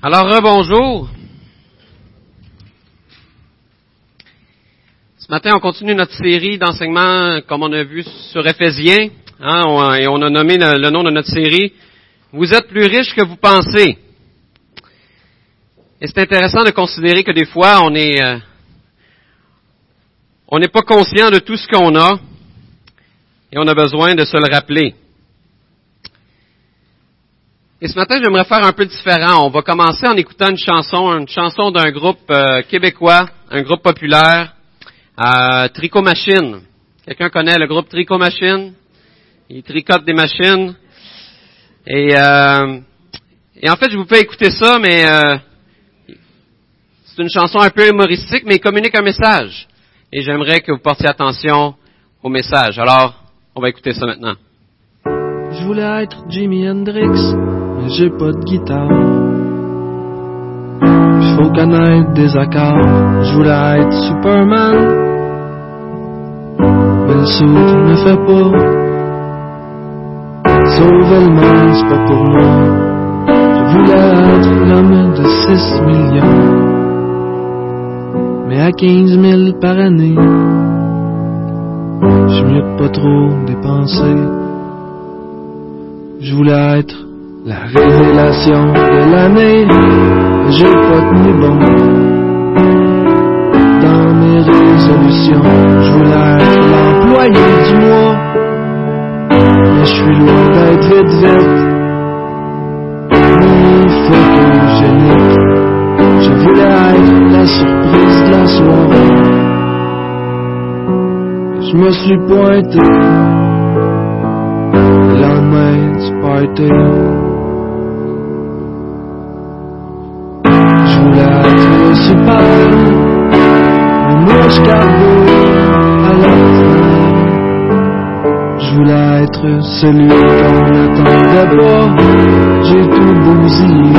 Alors, rebonjour. Ce matin, on continue notre série d'enseignements, comme on a vu sur Éphésiens, hein, et on a nommé le, nom de notre série Vous êtes plus riches que vous pensez. Et c'est intéressant de considérer que des fois, on est, euh, on n'est pas conscient de tout ce qu'on a, et on a besoin de se le rappeler. Et ce matin, j'aimerais faire un peu différent. On va commencer en écoutant une chanson, une chanson d'un groupe euh, québécois, un groupe populaire, euh, Tricot Machine. Quelqu'un connaît le groupe Tricot Machine? Ils tricotent des machines. Et, euh, et en fait, je vous fais écouter ça, mais euh, c'est une chanson un peu humoristique, mais il communique un message. Et j'aimerais que vous portiez attention au message. Alors, on va écouter ça maintenant. Je voulais être Jimi Hendrix mais j'ai pas de guitare. Il faut connaître des accords, je voulais être Superman. Mais le saut ne fait pas. Sauver le monde, c'est pas pour moi. Je voulais être l'homme de 6 millions. Mais à 15 000 par année, je mieux pas trop dépenser. Je voulais être la révélation de l'année, j'ai pas tenu bon. Dans mes résolutions, je voulais l'employé du mois. Mais je suis loin d'être vite vite. Ni photogénique. Je voulais être la surprise de la soirée. Je me suis pointé. Le lendemain du party. À Je voulais être celui qu'on attendait pas, j'ai tout bousillé.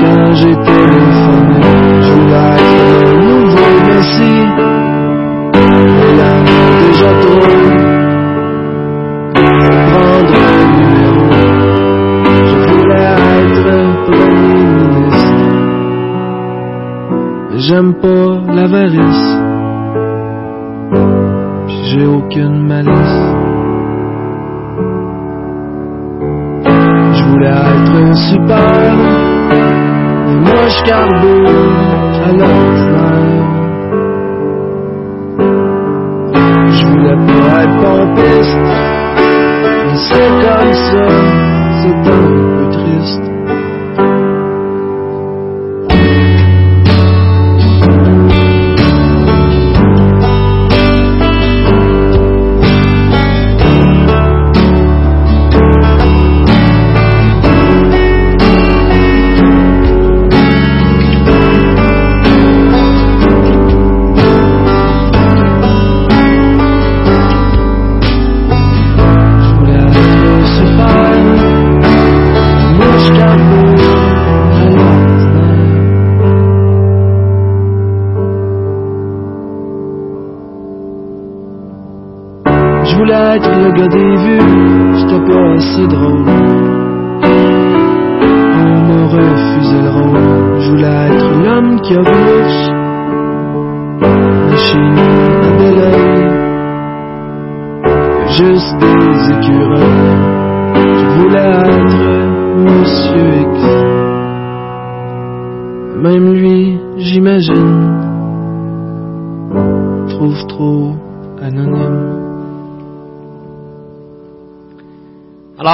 Quand j'étais téléphoné, je voulais être le nouveau Messi. Puis j'ai aucune malice. Je voulais être un super, mais moi je carbure à.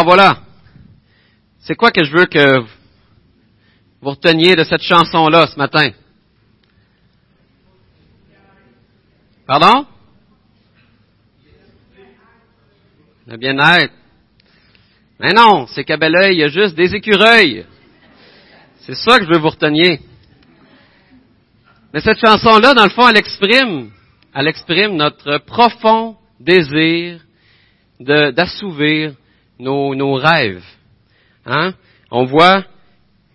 Voilà. C'est quoi que je veux que vous reteniez de cette chanson-là ce matin? Pardon? Le bien-être. Mais non, c'est qu'à bel oeil, il y a juste des écureuils. C'est ça que je veux vous reteniez. Mais cette chanson-là, dans le fond, elle exprime, elle exprime notre profond désir d'assouvir nos, nos rêves. Hein? On voit,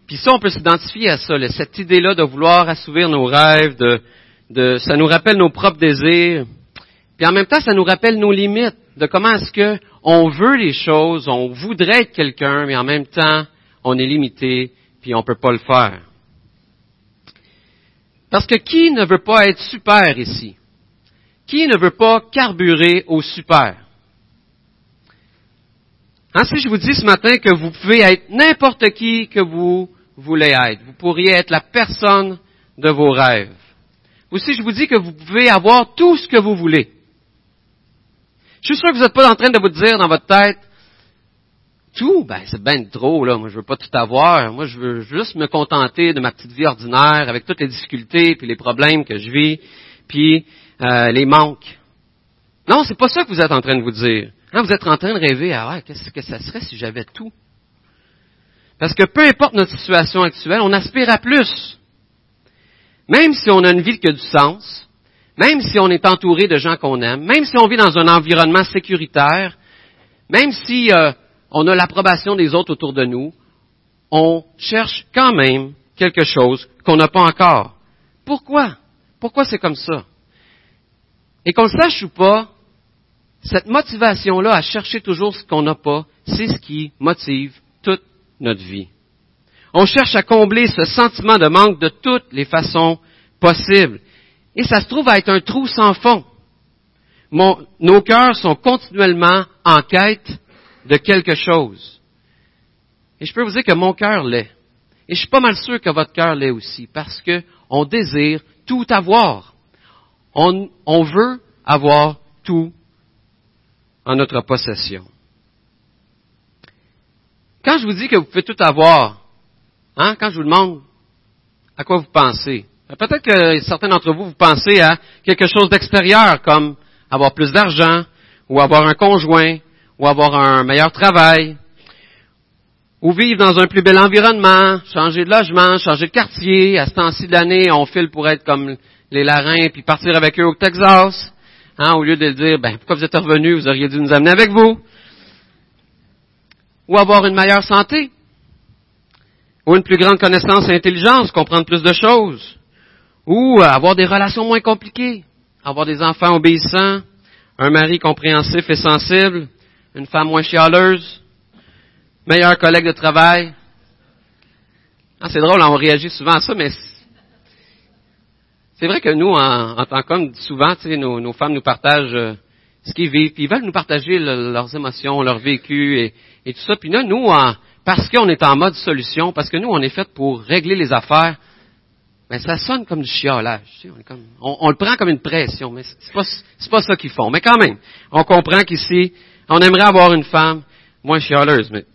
puis ça, on peut s'identifier à ça, cette idée-là de vouloir assouvir nos rêves, de, de, ça nous rappelle nos propres désirs. Puis en même temps, ça nous rappelle nos limites, de comment est-ce que on veut les choses, on voudrait être quelqu'un, mais en même temps, on est limité, puis on ne peut pas le faire. Parce que qui ne veut pas être super ici? Qui ne veut pas carburer au super? Hein, si je vous dis ce matin que vous pouvez être n'importe qui que vous voulez être, vous pourriez être la personne de vos rêves. Ou si je vous dis que vous pouvez avoir tout ce que vous voulez. Je suis sûr que vous n'êtes pas en train de vous dire dans votre tête, tout, ben c'est bien trop, là. Moi, je veux pas tout avoir. Moi, je veux juste me contenter de ma petite vie ordinaire avec toutes les difficultés, puis les problèmes que je vis, puis euh, les manques. Non, c'est pas ça que vous êtes en train de vous dire. Vous êtes en train de rêver, ah qu'est-ce que ça serait si j'avais tout? Parce que peu importe notre situation actuelle, on aspire à plus. Même si on a une vie qui a du sens, même si on est entouré de gens qu'on aime, même si on vit dans un environnement sécuritaire, même si euh, on a l'approbation des autres autour de nous, on cherche quand même quelque chose qu'on n'a pas encore. Pourquoi? Pourquoi c'est comme ça? Et qu'on le sache ou pas, cette motivation-là à chercher toujours ce qu'on n'a pas, c'est ce qui motive toute notre vie. On cherche à combler ce sentiment de manque de toutes les façons possibles. Et ça se trouve à être un trou sans fond. nos cœurs sont continuellement en quête de quelque chose. Et je peux vous dire que mon cœur l'est. Et je suis pas mal sûr que votre cœur l'est aussi, parce que on désire tout avoir. On, on veut avoir tout en notre possession. Quand je vous dis que vous pouvez tout avoir, hein, quand je vous demande à quoi vous pensez, peut-être que certains d'entre vous, vous pensez à quelque chose d'extérieur, comme avoir plus d'argent, ou avoir un conjoint, ou avoir un meilleur travail, ou vivre dans un plus bel environnement, changer de logement, changer de quartier. À ce temps-ci de l'année, on file pour être comme les larins puis partir avec eux au Texas. Hein, au lieu de dire, ben, pourquoi vous êtes revenus, vous auriez dû nous amener avec vous. Ou avoir une meilleure santé. Ou une plus grande connaissance et intelligence, comprendre plus de choses. Ou avoir des relations moins compliquées. Avoir des enfants obéissants. Un mari compréhensif et sensible une femme moins chialeuse, meilleur collègue de travail. Ah, c'est drôle, on réagit souvent à ça, mais c'est vrai que nous, en, tant qu'hommes, souvent, nos, nos, femmes nous partagent euh, ce qu'ils vivent, puis ils veulent nous partager leurs émotions, leur vécu et, et, tout ça. Puis là, nous, parce qu'on est en mode solution, parce que nous, on est fait pour régler les affaires, mais ça sonne comme du chiolage. On, on, le prend comme une pression, mais c'est pas, pas ça qu'ils font. Mais quand même, on comprend qu'ici, on aimerait avoir une femme moins chialeuse, mais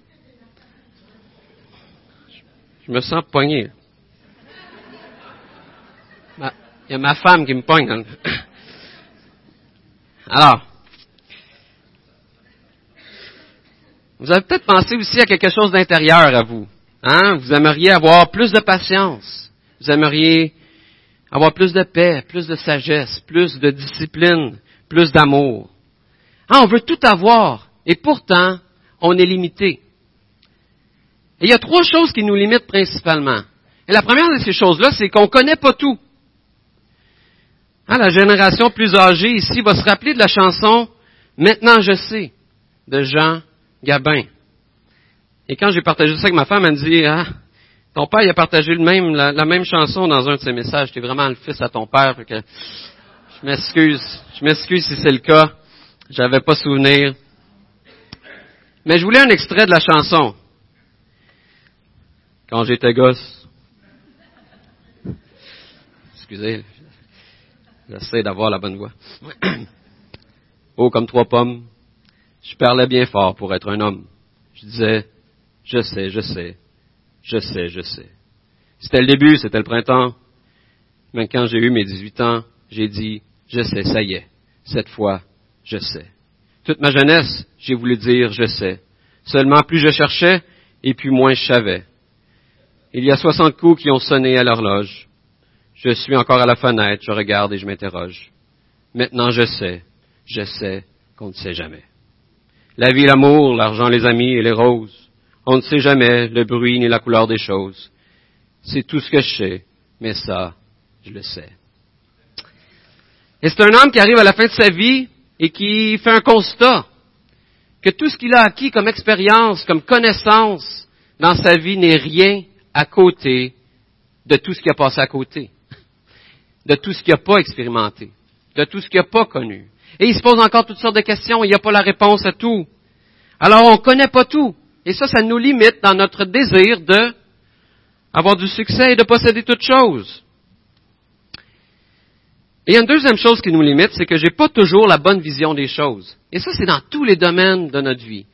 je me sens poigné. Il y a ma femme qui me pogne. Alors, vous avez peut-être pensé aussi à quelque chose d'intérieur à vous. Hein? Vous aimeriez avoir plus de patience. Vous aimeriez avoir plus de paix, plus de sagesse, plus de discipline, plus d'amour. Ah, on veut tout avoir, et pourtant, on est limité. Et il y a trois choses qui nous limitent principalement. Et la première de ces choses-là, c'est qu'on ne connaît pas tout. Ah, la génération plus âgée ici va se rappeler de la chanson Maintenant je sais de Jean Gabin. Et quand j'ai partagé ça avec ma femme, elle me dit ah, ton père il a partagé le même, la, même chanson dans un de ses messages. Tu es vraiment le fils à ton père. je m'excuse. Je m'excuse si c'est le cas. J'avais pas souvenir. Mais je voulais un extrait de la chanson. Quand j'étais gosse. Excusez, j'essaie d'avoir la bonne voix. Haut comme trois pommes, je parlais bien fort pour être un homme. Je disais, je sais, je sais, je sais, je sais. C'était le début, c'était le printemps. Mais quand j'ai eu mes 18 ans, j'ai dit, je sais, ça y est, cette fois, je sais. Toute ma jeunesse, j'ai voulu dire je sais. Seulement plus je cherchais, et puis moins je savais. Il y a soixante coups qui ont sonné à l'horloge. Je suis encore à la fenêtre, je regarde et je m'interroge. Maintenant je sais, je sais qu'on ne sait jamais. La vie, l'amour, l'argent, les amis et les roses. On ne sait jamais le bruit ni la couleur des choses. C'est tout ce que je sais, mais ça, je le sais. Et c'est un homme qui arrive à la fin de sa vie et qui fait un constat que tout ce qu'il a acquis comme expérience, comme connaissance dans sa vie n'est rien à côté de tout ce qui a passé à côté, de tout ce qu'il n'a pas expérimenté, de tout ce qu'il n'a pas connu. Et il se pose encore toutes sortes de questions, il n'y a pas la réponse à tout. Alors on ne connaît pas tout. Et ça, ça nous limite dans notre désir de avoir du succès et de posséder toutes choses. Et il y a une deuxième chose qui nous limite, c'est que j'ai pas toujours la bonne vision des choses. Et ça, c'est dans tous les domaines de notre vie.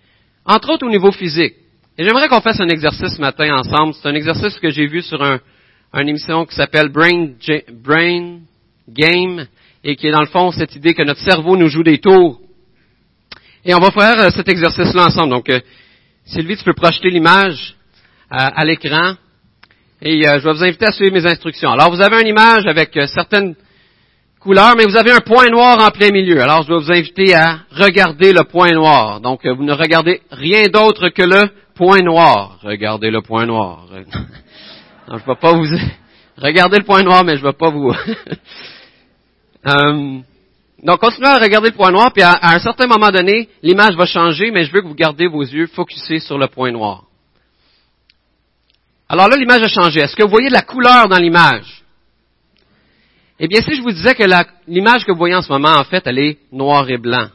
Entre autres au niveau physique. Et j'aimerais qu'on fasse un exercice ce matin ensemble. C'est un exercice que j'ai vu sur un, une émission qui s'appelle Brain, Game et qui est dans le fond cette idée que notre cerveau nous joue des tours. Et on va faire euh, cet exercice-là ensemble. Donc, euh, Sylvie, tu peux projeter l'image euh, à l'écran. Et je vais vous inviter à suivre mes instructions. Alors, vous avez une image avec certaines couleurs, mais vous avez un point noir en plein milieu. Alors, je vais vous inviter à regarder le point noir. Donc, vous ne regardez rien d'autre que le point noir. Regardez le point noir. non, je ne vais pas vous... Regardez le point noir, mais je ne vais pas vous... Euh, donc, continuez à regarder le point noir, puis à, un certain moment donné, l'image va changer, mais je veux que vous gardez vos yeux focusés sur le point noir. Alors là, l'image a changé. Est-ce que vous voyez de la couleur dans l'image? Eh bien, si je vous disais que l'image que vous voyez en ce moment, en fait, elle est noir et blanc.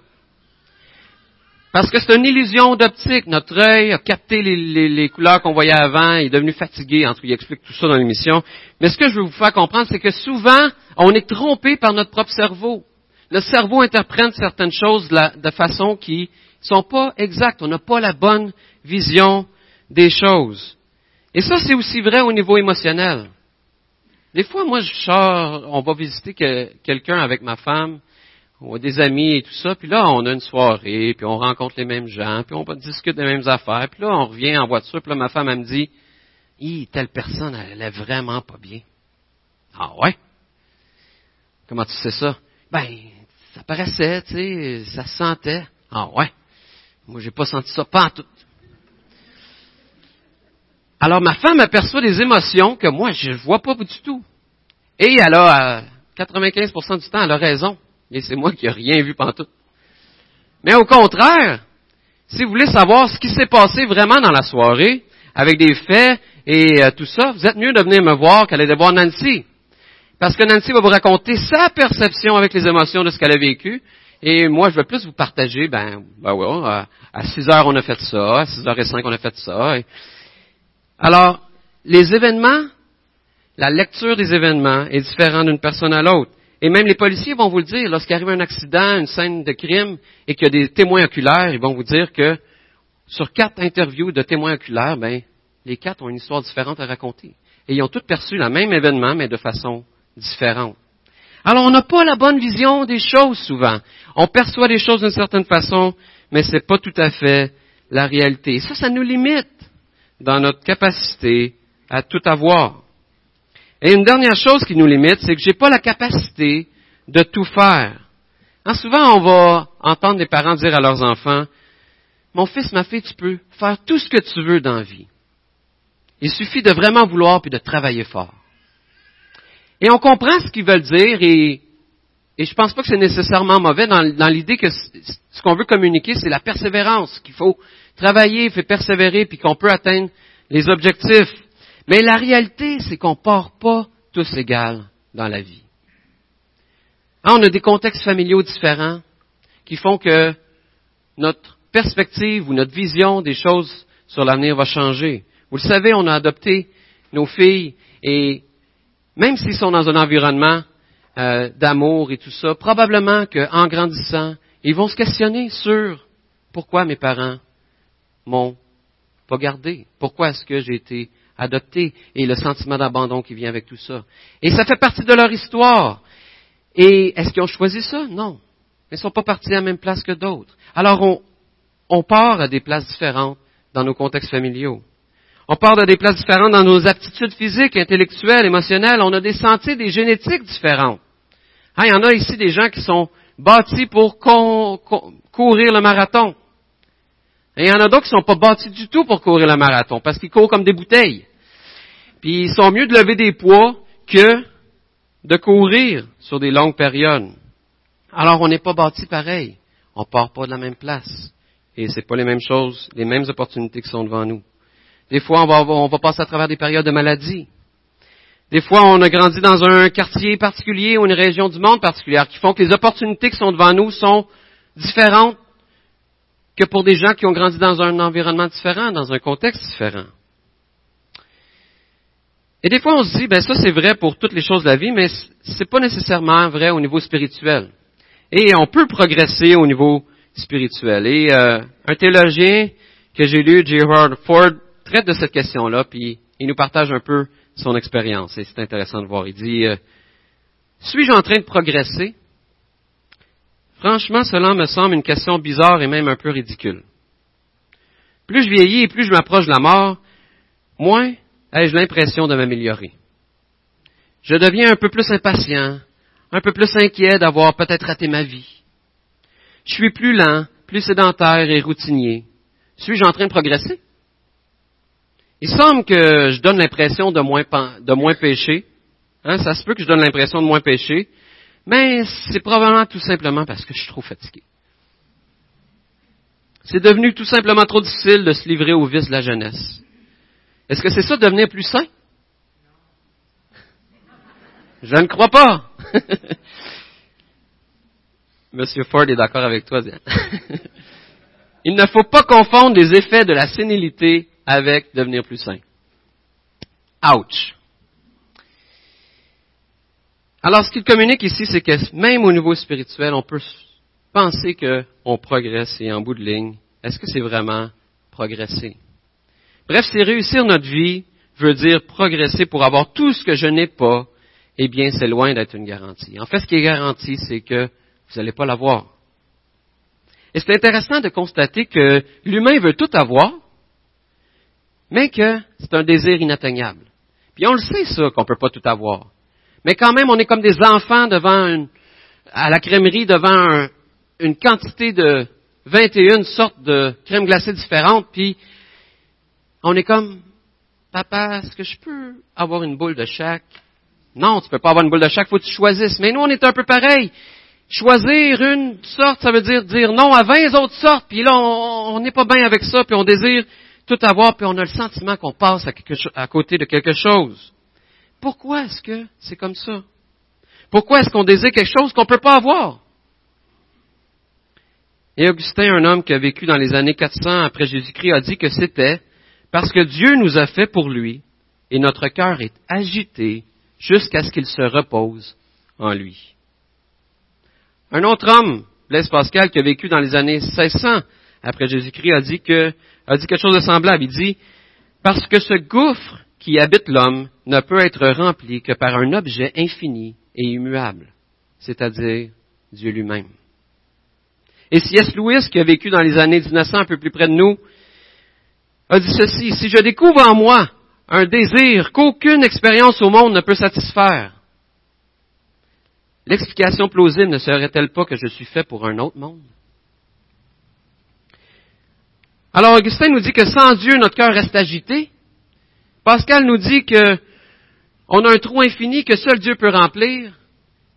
Parce que c'est une illusion d'optique. Notre œil a capté les, couleurs qu'on voyait avant, il est devenu fatigué, entre il explique tout ça dans l'émission. Mais ce que je veux vous faire comprendre, c'est que souvent, on est trompé par notre propre cerveau. Le cerveau interprète certaines choses de, façon qui sont pas exactes. On n'a pas la bonne vision des choses. Et ça, c'est aussi vrai au niveau émotionnel. Des fois, moi, je sors, on va visiter quelqu'un avec ma femme, on a des amis et tout ça, puis là, on a une soirée, puis on rencontre les mêmes gens, puis on discute des mêmes affaires, puis là, on revient en voiture, puis là, ma femme, elle me dit, Hi, telle personne, elle est vraiment pas bien. Ah ouais? Comment tu sais ça? Ben, ça paraissait, tu sais, ça se sentait. Ah ouais? Moi, j'ai pas senti ça, pas en tout. Alors, ma femme aperçoit des émotions que moi, je vois pas du tout. Et elle a, 95% du temps, elle a raison. Et c'est moi qui n'ai rien vu tout. Mais au contraire, si vous voulez savoir ce qui s'est passé vraiment dans la soirée, avec des faits et euh, tout ça, vous êtes mieux de venir me voir qu'aller de voir Nancy. Parce que Nancy va vous raconter sa perception avec les émotions de ce qu'elle a vécu. Et moi, je vais plus vous partager, ben, ben ouais, à 6 heures on a fait ça, à 6 heures et 5 on a fait ça. Alors, les événements, la lecture des événements est différente d'une personne à l'autre. Et même les policiers vont vous le dire, lorsqu'il arrive un accident, une scène de crime, et qu'il y a des témoins oculaires, ils vont vous dire que sur quatre interviews de témoins oculaires, ben, les quatre ont une histoire différente à raconter. Et ils ont tous perçu le même événement, mais de façon différente. Alors, on n'a pas la bonne vision des choses souvent. On perçoit les choses d'une certaine façon, mais ce n'est pas tout à fait la réalité. Et ça, ça nous limite dans notre capacité à tout avoir. Et une dernière chose qui nous limite, c'est que j'ai pas la capacité de tout faire. Hein, souvent, on va entendre des parents dire à leurs enfants, mon fils, ma fille, tu peux faire tout ce que tu veux dans la vie. Il suffit de vraiment vouloir puis de travailler fort. Et on comprend ce qu'ils veulent dire et, je pense pas que c'est nécessairement mauvais dans, l'idée que ce qu'on veut communiquer, c'est la persévérance, qu'il faut travailler, faut persévérer puis qu'on peut atteindre les objectifs. Mais la réalité, c'est qu'on part pas tous égales dans la vie. Hein, on a des contextes familiaux différents qui font que notre perspective ou notre vision des choses sur l'avenir va changer. Vous le savez, on a adopté nos filles et même s'ils sont dans un environnement euh, d'amour et tout ça, probablement qu'en grandissant, ils vont se questionner sur pourquoi mes parents m'ont pas gardé, pourquoi est-ce que j'ai été adopté et le sentiment d'abandon qui vient avec tout ça. Et ça fait partie de leur histoire. Et est-ce qu'ils ont choisi ça? Non. Ils ne sont pas partis à la même place que d'autres. Alors on, on part à des places différentes dans nos contextes familiaux. On part à des places différentes dans nos aptitudes physiques, intellectuelles, émotionnelles. On a des sentiers, des génétiques différentes. Hein, il y en a ici des gens qui sont bâtis pour courir le marathon. Et il y en a d'autres qui ne sont pas bâtis du tout pour courir le marathon, parce qu'ils courent comme des bouteilles. Puis ils sont mieux de lever des poids que de courir sur des longues périodes. Alors on n'est pas bâti pareil. On part pas de la même place. Et c'est pas les mêmes choses, les mêmes opportunités qui sont devant nous. Des fois, on va, on va passer à travers des périodes de maladie. Des fois, on a grandi dans un quartier particulier ou une région du monde particulière qui font que les opportunités qui sont devant nous sont différentes que pour des gens qui ont grandi dans un environnement différent, dans un contexte différent. Et des fois, on se dit, ben ça c'est vrai pour toutes les choses de la vie, mais c'est pas nécessairement vrai au niveau spirituel. Et on peut progresser au niveau spirituel. Et euh, un théologien que j'ai lu. Howard Ford, traite de cette question-là, puis il nous partage un peu son expérience. Et c'est intéressant de voir. Il dit, euh, suis-je en train de progresser? Franchement, cela me semble une question bizarre et même un peu ridicule. Plus je vieillis et plus je m'approche de la mort, moins ai-je l'impression de m'améliorer. Je deviens un peu plus impatient, un peu plus inquiet d'avoir peut-être raté ma vie. Je suis plus lent, plus sédentaire et routinier. Suis-je en train de progresser? Il semble que je donne l'impression de moins, pécher. Hein, ça se peut que je donne l'impression de moins pécher, mais c'est probablement tout simplement parce que je suis trop fatigué. C'est devenu tout simplement trop difficile de se livrer aux vices de la jeunesse. Est-ce que c'est ça devenir plus sain? Je ne crois pas. Monsieur Ford est d'accord avec toi, Diane. Il ne faut pas confondre les effets de la sénilité avec devenir plus sain. Ouch. Alors, ce qu'il communique ici, c'est que même au niveau spirituel, on peut penser qu'on progresse et en bout de ligne, est-ce que c'est vraiment progresser? Bref, c'est réussir notre vie veut dire progresser pour avoir tout ce que je n'ai pas, eh bien, c'est loin d'être une garantie. En fait, ce qui est garanti, c'est que vous n'allez pas l'avoir. Et c'est intéressant de constater que l'humain veut tout avoir, mais que c'est un désir inatteignable. Puis on le sait ça, qu'on ne peut pas tout avoir. Mais quand même, on est comme des enfants devant une, à la crèmerie devant une quantité de 21 sortes de crèmes glacées différentes, puis on est comme, papa, est-ce que je peux avoir une boule de chaque? Non, tu peux pas avoir une boule de chaque, faut que tu choisisses. Mais nous, on est un peu pareil. Choisir une sorte, ça veut dire dire non à 20 autres sortes, puis là, on n'est pas bien avec ça, puis on désire tout avoir, puis on a le sentiment qu'on passe à côté de quelque chose. Pourquoi est-ce que c'est comme ça? Pourquoi est-ce qu'on désire quelque chose qu'on ne peut pas avoir? Et Augustin, un homme qui a vécu dans les années 400 après Jésus-Christ, a dit que c'était parce que Dieu nous a fait pour lui et notre cœur est agité jusqu'à ce qu'il se repose en lui. Un autre homme, Blaise Pascal, qui a vécu dans les années 1600 après Jésus-Christ, a dit que, a dit quelque chose de semblable. Il dit, parce que ce gouffre qui habite l'homme ne peut être rempli que par un objet infini et immuable, c'est-à-dire Dieu lui-même. Et C.S. Lewis, qui a vécu dans les années 1900 un peu plus près de nous, a dit ceci, si je découvre en moi un désir qu'aucune expérience au monde ne peut satisfaire, l'explication plausible ne serait-elle pas que je suis fait pour un autre monde? Alors Augustin nous dit que sans Dieu, notre cœur reste agité, Pascal nous dit que on a un trou infini que seul Dieu peut remplir.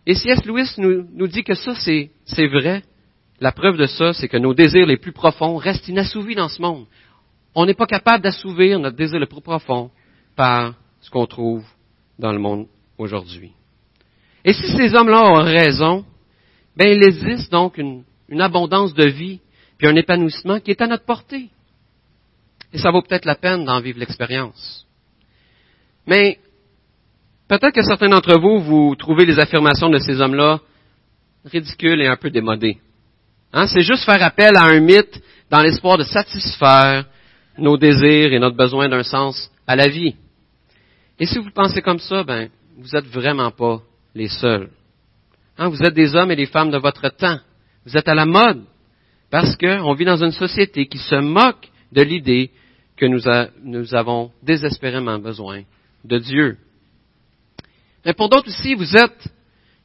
Et C.S. Lewis nous, nous dit que ça, c'est, vrai. La preuve de ça, c'est que nos désirs les plus profonds restent inassouvis dans ce monde. On n'est pas capable d'assouvir notre désir le plus profond par ce qu'on trouve dans le monde aujourd'hui. Et si ces hommes-là ont raison, ben il existe donc une, une abondance de vie puis un épanouissement qui est à notre portée. Et ça vaut peut-être la peine d'en vivre l'expérience. Mais peut-être que certains d'entre vous, vous trouvez les affirmations de ces hommes-là ridicules et un peu démodées. Hein? C'est juste faire appel à un mythe dans l'espoir de satisfaire nos désirs et notre besoin d'un sens à la vie. Et si vous pensez comme ça, ben, vous n'êtes vraiment pas les seuls. Hein? Vous êtes des hommes et des femmes de votre temps. Vous êtes à la mode parce qu'on vit dans une société qui se moque de l'idée que nous avons désespérément besoin de Dieu. Mais pour d'autres aussi, vous êtes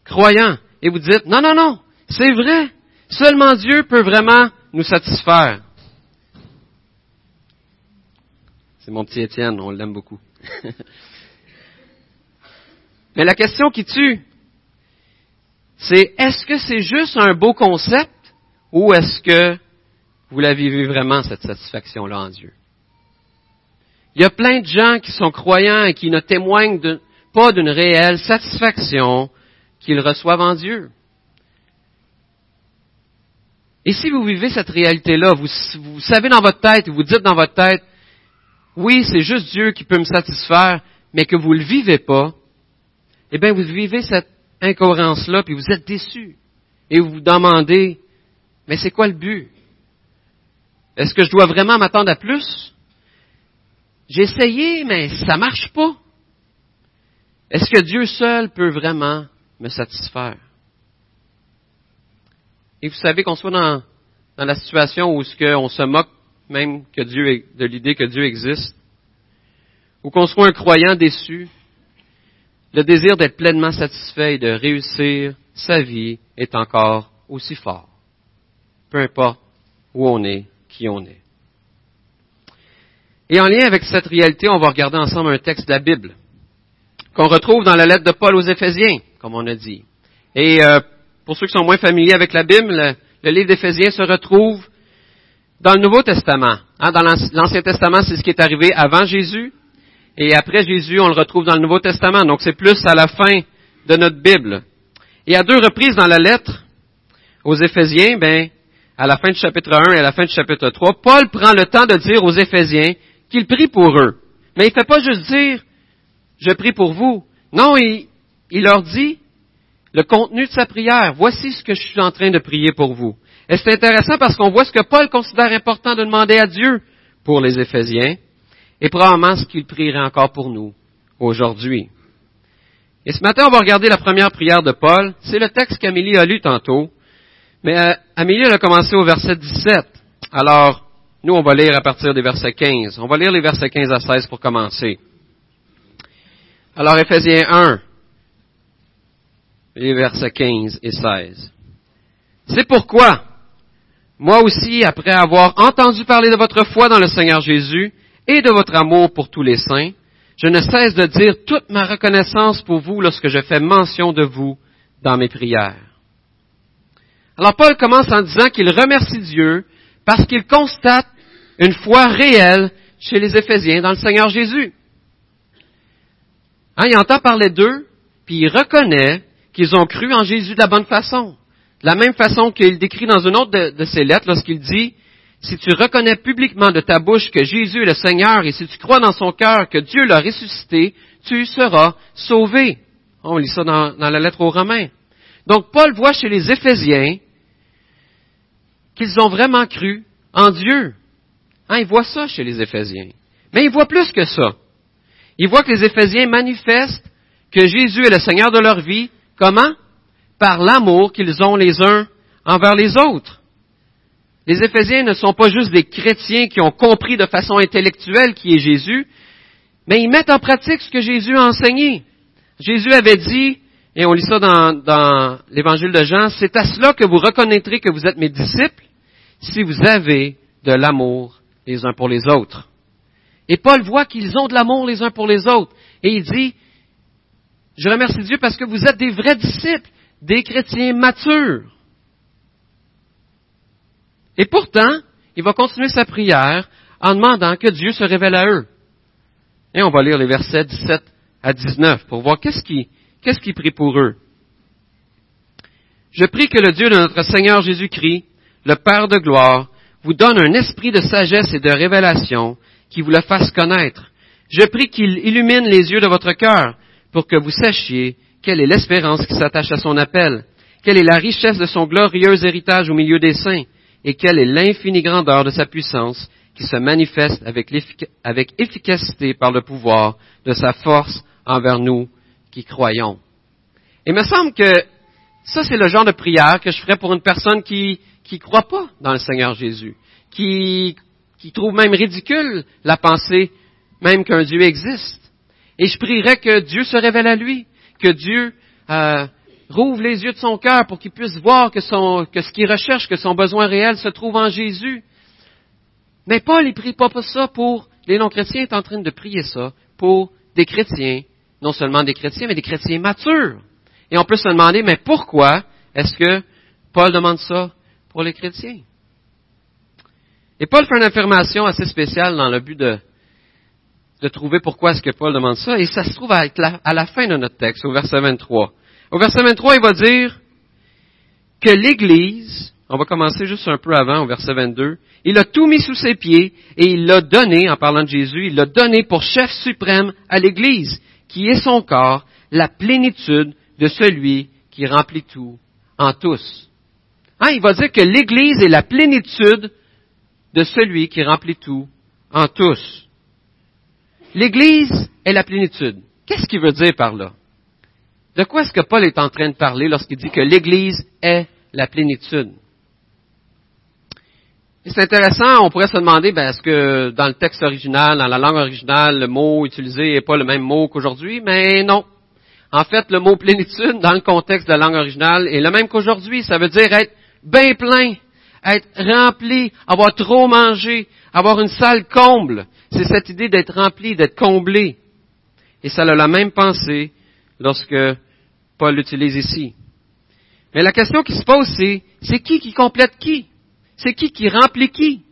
croyants et vous dites, non, non, non, c'est vrai, seulement Dieu peut vraiment nous satisfaire. C'est mon petit Étienne, on l'aime beaucoup. Mais la question qui tue, c'est est-ce que c'est juste un beau concept ou est-ce que vous la vivez vraiment, cette satisfaction-là en Dieu? Il y a plein de gens qui sont croyants et qui ne témoignent pas d'une réelle satisfaction qu'ils reçoivent en Dieu. Et si vous vivez cette réalité-là, vous, vous, savez dans votre tête, vous dites dans votre tête, oui, c'est juste Dieu qui peut me satisfaire, mais que vous ne le vivez pas, eh bien, vous vivez cette incohérence-là, puis vous êtes déçu. Et vous vous demandez, mais c'est quoi le but? Est-ce que je dois vraiment m'attendre à plus? J'ai essayé, mais ça marche pas. Est-ce que Dieu seul peut vraiment me satisfaire? Et vous savez qu'on soit dans, dans, la situation où ce on se moque même que Dieu, de l'idée que Dieu existe, ou qu'on soit un croyant déçu, le désir d'être pleinement satisfait et de réussir sa vie est encore aussi fort. Peu importe où on est, qui on est. Et en lien avec cette réalité, on va regarder ensemble un texte de la Bible qu'on retrouve dans la lettre de Paul aux Éphésiens, comme on a dit. Et euh, pour ceux qui sont moins familiers avec la Bible, le, livre d'Éphésiens se retrouve dans le Nouveau Testament. Hein, dans l'Ancien Testament, c'est ce qui est arrivé avant Jésus. Et après Jésus, on le retrouve dans le Nouveau Testament. Donc c'est plus à la fin de notre Bible. Et à deux reprises dans la lettre aux Éphésiens, ben, à la fin du chapitre 1 et à la fin du chapitre 3, Paul prend le temps de dire aux Éphésiens qu'il prie pour eux. Mais il ne fait pas juste dire, je prie pour vous. Non, il, il leur dit, le contenu de sa prière. Voici ce que je suis en train de prier pour vous. Et c'est intéressant parce qu'on voit ce que Paul considère important de demander à Dieu pour les Éphésiens et probablement ce qu'il prierait encore pour nous aujourd'hui. Et ce matin, on va regarder la première prière de Paul. C'est le texte qu'Amélie a lu tantôt. Mais euh, Amélie, elle a commencé au verset 17. Alors, nous, on va lire à partir des versets 15. On va lire les versets 15 à 16 pour commencer. Alors, Éphésiens 1, les versets 15 et 16. C'est pourquoi, moi aussi, après avoir entendu parler de votre foi dans le Seigneur Jésus et de votre amour pour tous les saints, je ne cesse de dire toute ma reconnaissance pour vous lorsque je fais mention de vous dans mes prières. Alors Paul commence en disant qu'il remercie Dieu parce qu'il constate une foi réelle chez les Éphésiens dans le Seigneur Jésus. Hein, il entend parler d'eux, puis il reconnaît qu'ils ont cru en Jésus de la bonne façon. De la même façon qu'il décrit dans une autre de, ses lettres lorsqu'il dit, si tu reconnais publiquement de ta bouche que Jésus est le Seigneur et si tu crois dans son cœur que Dieu l'a ressuscité, tu seras sauvé. On lit ça dans, dans la lettre aux Romains. Donc Paul voit chez les Éphésiens qu'ils ont vraiment cru en Dieu. Hein, il voit ça chez les Éphésiens. Mais il voit plus que ça. Il voit que les Éphésiens manifestent que Jésus est le Seigneur de leur vie Comment? Par l'amour qu'ils ont les uns envers les autres. Les Éphésiens ne sont pas juste des chrétiens qui ont compris de façon intellectuelle qui est Jésus, mais ils mettent en pratique ce que Jésus a enseigné. Jésus avait dit, et on lit ça dans, dans l'évangile de Jean, c'est à cela que vous reconnaîtrez que vous êtes mes disciples, si vous avez de l'amour les uns pour les autres. Et Paul voit qu'ils ont de l'amour les uns pour les autres. Et il dit, je remercie Dieu parce que vous êtes des vrais disciples, des chrétiens matures. Et pourtant, il va continuer sa prière en demandant que Dieu se révèle à eux. Et on va lire les versets 17 à 19 pour voir qu'est-ce qui, qu'est-ce qui prie pour eux? Je prie que le Dieu de notre Seigneur Jésus-Christ, le Père de gloire, vous donne un esprit de sagesse et de révélation qui vous le fasse connaître. Je prie qu'il illumine les yeux de votre cœur pour que vous sachiez quelle est l'espérance qui s'attache à son appel, quelle est la richesse de son glorieux héritage au milieu des saints, et quelle est l'infinie grandeur de sa puissance qui se manifeste avec, efficacité par le pouvoir de sa force envers nous qui croyons. Il me semble que ça, c'est le genre de prière que je ferais pour une personne qui qui croit pas dans le Seigneur Jésus, qui, qui trouve même ridicule la pensée même qu'un Dieu existe. Et je prierais que Dieu se révèle à lui, que Dieu euh, rouvre les yeux de son cœur pour qu'il puisse voir que, que ce qu'il recherche, que son besoin réel se trouve en Jésus. Mais Paul, il prie pas pour ça pour les non-chrétiens, est en train de prier ça pour des chrétiens, non seulement des chrétiens, mais des chrétiens matures. Et on peut se demander, mais pourquoi est-ce que Paul demande ça pour les chrétiens? Et Paul fait une affirmation assez spéciale dans le but de, trouver pourquoi est-ce que Paul demande ça, et ça se trouve à la fin de notre texte, au verset 23. Au verset 23, il va dire que l'Église, on va commencer juste un peu avant, au verset 22, il a tout mis sous ses pieds et il l'a donné, en parlant de Jésus, il l'a donné pour chef suprême à l'Église, qui est son corps, la plénitude de celui qui remplit tout en tous. Hein, il va dire que l'Église est la plénitude de celui qui remplit tout en tous. L'Église est la plénitude. Qu'est-ce qu'il veut dire par là? De quoi est-ce que Paul est en train de parler lorsqu'il dit que l'Église est la plénitude? C'est intéressant, on pourrait se demander, ben, est-ce que dans le texte original, dans la langue originale, le mot utilisé n'est pas le même mot qu'aujourd'hui? Mais non. En fait, le mot plénitude, dans le contexte de la langue originale, est le même qu'aujourd'hui. Ça veut dire être bien plein, être rempli, avoir trop mangé, avoir une salle comble. C'est cette idée d'être rempli, d'être comblé. Et ça a la même pensée lorsque Paul l'utilise ici. Mais la question qui se pose, c'est, c'est qui qui complète qui? C'est qui qui remplit qui?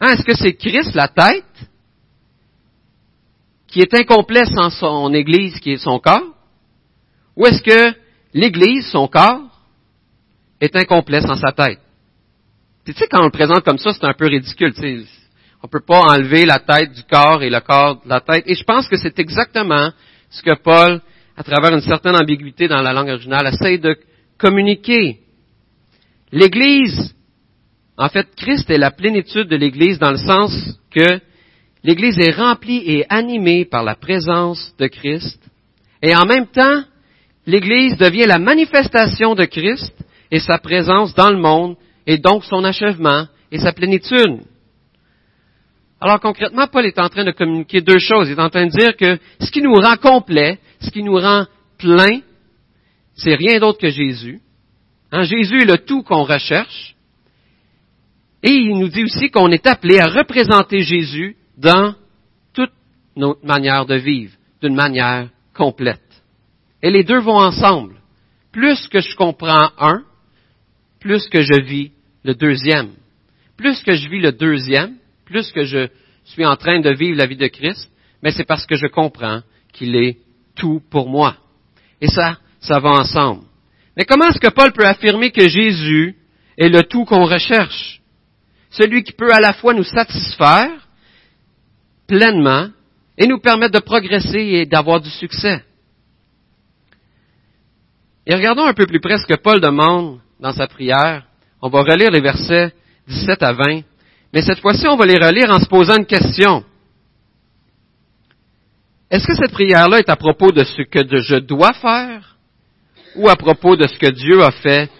Hein, est-ce que c'est Christ, la tête, qui est incomplet sans son Église qui est son corps? Ou est-ce que l'Église, son corps, est incomplet sans sa tête? Tu sais, quand on le présente comme ça, c'est un peu ridicule. On ne peut pas enlever la tête du corps et le corps de la tête. Et je pense que c'est exactement ce que Paul, à travers une certaine ambiguïté dans la langue originale, essaie de communiquer. L'Église, en fait, Christ est la plénitude de l'Église dans le sens que l'Église est remplie et animée par la présence de Christ. Et en même temps, l'Église devient la manifestation de Christ et sa présence dans le monde et donc son achèvement et sa plénitude. Alors concrètement, Paul est en train de communiquer deux choses. Il est en train de dire que ce qui nous rend complet, ce qui nous rend plein, c'est rien d'autre que Jésus. Hein, Jésus est le tout qu'on recherche. Et il nous dit aussi qu'on est appelé à représenter Jésus dans toute notre manière de vivre, d'une manière complète. Et les deux vont ensemble. Plus que je comprends un, plus que je vis le deuxième. Plus que je vis le deuxième, plus que je suis en train de vivre la vie de Christ, mais c'est parce que je comprends qu'il est tout pour moi. Et ça, ça va ensemble. Mais comment est-ce que Paul peut affirmer que Jésus est le tout qu'on recherche? Celui qui peut à la fois nous satisfaire pleinement et nous permettre de progresser et d'avoir du succès. Et regardons un peu plus près ce que Paul demande dans sa prière. On va relire les versets 17 à 20. Mais cette fois-ci, on va les relire en se posant une question. Est-ce que cette prière-là est à propos de ce que je dois faire ou à propos de ce que Dieu a fait